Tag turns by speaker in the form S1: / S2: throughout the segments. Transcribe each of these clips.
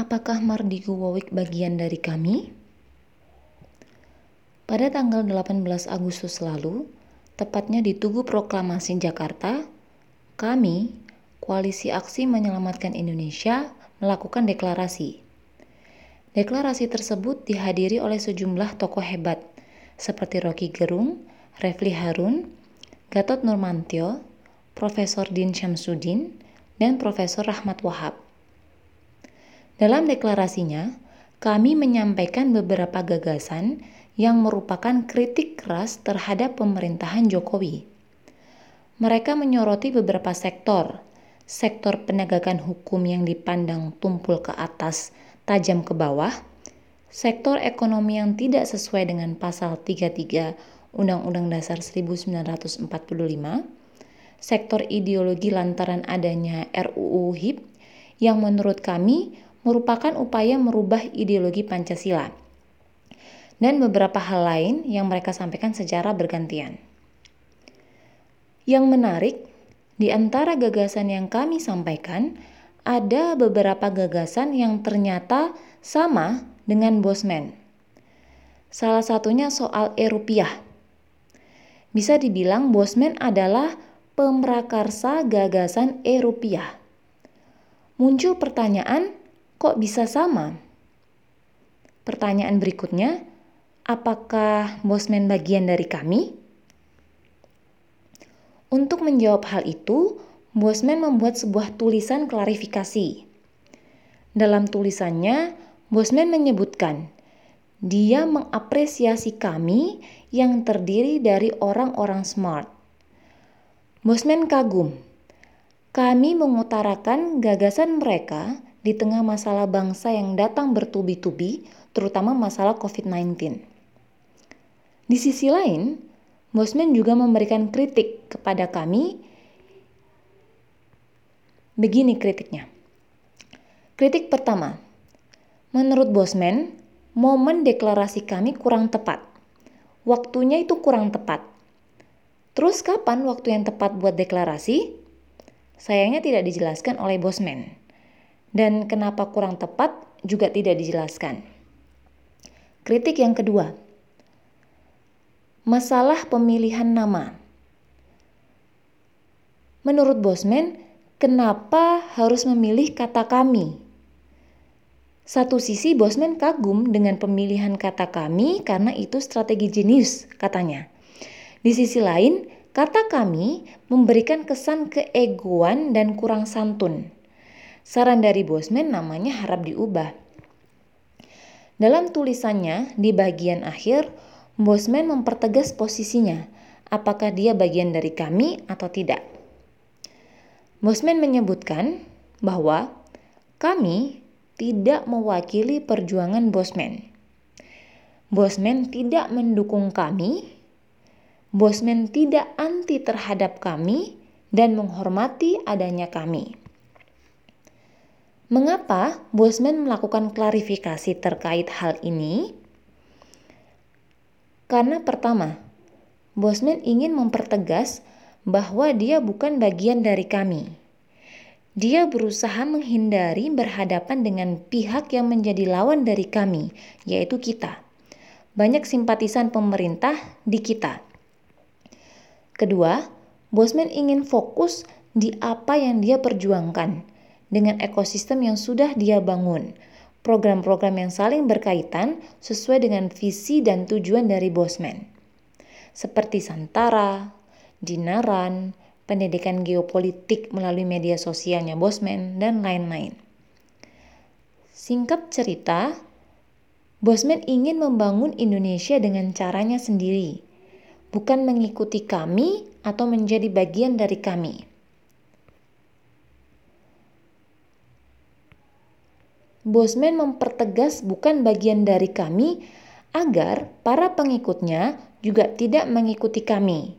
S1: Apakah Mardigu Wawik bagian dari kami? Pada tanggal 18 Agustus lalu, tepatnya di Tugu Proklamasi Jakarta, kami, Koalisi Aksi Menyelamatkan Indonesia, melakukan deklarasi. Deklarasi tersebut dihadiri oleh sejumlah tokoh hebat seperti Rocky Gerung, Refli Harun, Gatot Nurmantio, Profesor Din Syamsuddin, dan Profesor Rahmat Wahab. Dalam deklarasinya, kami menyampaikan beberapa gagasan yang merupakan kritik keras terhadap pemerintahan Jokowi. Mereka menyoroti beberapa sektor, sektor penegakan hukum yang dipandang tumpul ke atas, tajam ke bawah, sektor ekonomi yang tidak sesuai dengan pasal 33 Undang-Undang Dasar 1945, sektor ideologi lantaran adanya RUU HIP yang menurut kami merupakan upaya merubah ideologi Pancasila dan beberapa hal lain yang mereka sampaikan secara bergantian. Yang menarik, di antara gagasan yang kami sampaikan, ada beberapa gagasan yang ternyata sama dengan Bosman. Salah satunya soal e-rupiah. Bisa dibilang Bosman adalah pemrakarsa gagasan e-rupiah. Muncul pertanyaan, Kok bisa sama? Pertanyaan berikutnya, apakah Bosman bagian dari kami? Untuk menjawab hal itu, Bosman membuat sebuah tulisan klarifikasi. Dalam tulisannya, Bosman menyebutkan dia mengapresiasi kami yang terdiri dari orang-orang smart. Bosman kagum. Kami mengutarakan gagasan mereka di tengah masalah bangsa yang datang bertubi-tubi, terutama masalah COVID-19. Di sisi lain, Bosman juga memberikan kritik kepada kami. Begini kritiknya. Kritik pertama, menurut Bosman, momen deklarasi kami kurang tepat. Waktunya itu kurang tepat. Terus kapan waktu yang tepat buat deklarasi? Sayangnya tidak dijelaskan oleh Bosman dan kenapa kurang tepat juga tidak dijelaskan. Kritik yang kedua, masalah pemilihan nama. Menurut Bosman, kenapa harus memilih kata kami? Satu sisi Bosman kagum dengan pemilihan kata kami karena itu strategi jenius katanya. Di sisi lain, kata kami memberikan kesan keegoan dan kurang santun. Saran dari Bosman namanya harap diubah. Dalam tulisannya di bagian akhir, Bosman mempertegas posisinya, apakah dia bagian dari kami atau tidak. Bosman menyebutkan bahwa kami tidak mewakili perjuangan Bosman. Bosman tidak mendukung kami, Bosman tidak anti terhadap kami, dan menghormati adanya kami. Mengapa Bosman melakukan klarifikasi terkait hal ini? Karena pertama, Bosman ingin mempertegas bahwa dia bukan bagian dari kami. Dia berusaha menghindari berhadapan dengan pihak yang menjadi lawan dari kami, yaitu kita. Banyak simpatisan pemerintah di kita. Kedua, Bosman ingin fokus di apa yang dia perjuangkan, dengan ekosistem yang sudah dia bangun. Program-program yang saling berkaitan sesuai dengan visi dan tujuan dari Bosman. Seperti Santara, Dinaran, pendidikan geopolitik melalui media sosialnya Bosman, dan lain-lain. Singkat cerita, Bosman ingin membangun Indonesia dengan caranya sendiri, bukan mengikuti kami atau menjadi bagian dari kami. Bosman mempertegas bukan bagian dari kami agar para pengikutnya juga tidak mengikuti kami.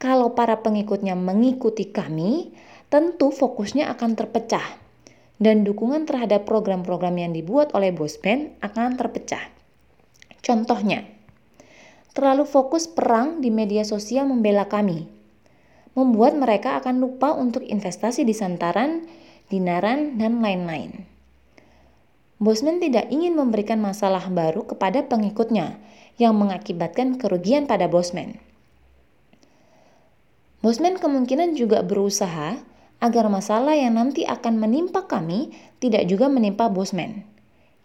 S1: Kalau para pengikutnya mengikuti kami, tentu fokusnya akan terpecah dan dukungan terhadap program-program yang dibuat oleh Bosman akan terpecah. Contohnya, terlalu fokus perang di media sosial membela kami, membuat mereka akan lupa untuk investasi di santaran, dinaran, dan lain-lain. Bosman tidak ingin memberikan masalah baru kepada pengikutnya yang mengakibatkan kerugian pada Bosman. Bosman kemungkinan juga berusaha agar masalah yang nanti akan menimpa kami tidak juga menimpa Bosman.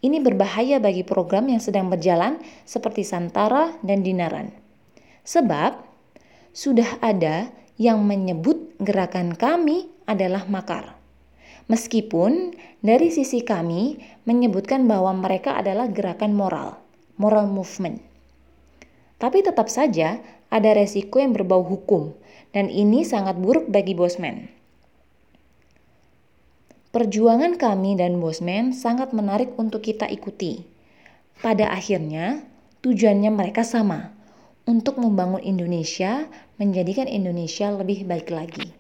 S1: Ini berbahaya bagi program yang sedang berjalan seperti Santara dan Dinaran. Sebab sudah ada yang menyebut gerakan kami adalah makar. Meskipun dari sisi kami menyebutkan bahwa mereka adalah gerakan moral, moral movement. Tapi tetap saja ada resiko yang berbau hukum dan ini sangat buruk bagi Bosman. Perjuangan kami dan Bosman sangat menarik untuk kita ikuti. Pada akhirnya, tujuannya mereka sama, untuk membangun Indonesia, menjadikan Indonesia lebih baik lagi.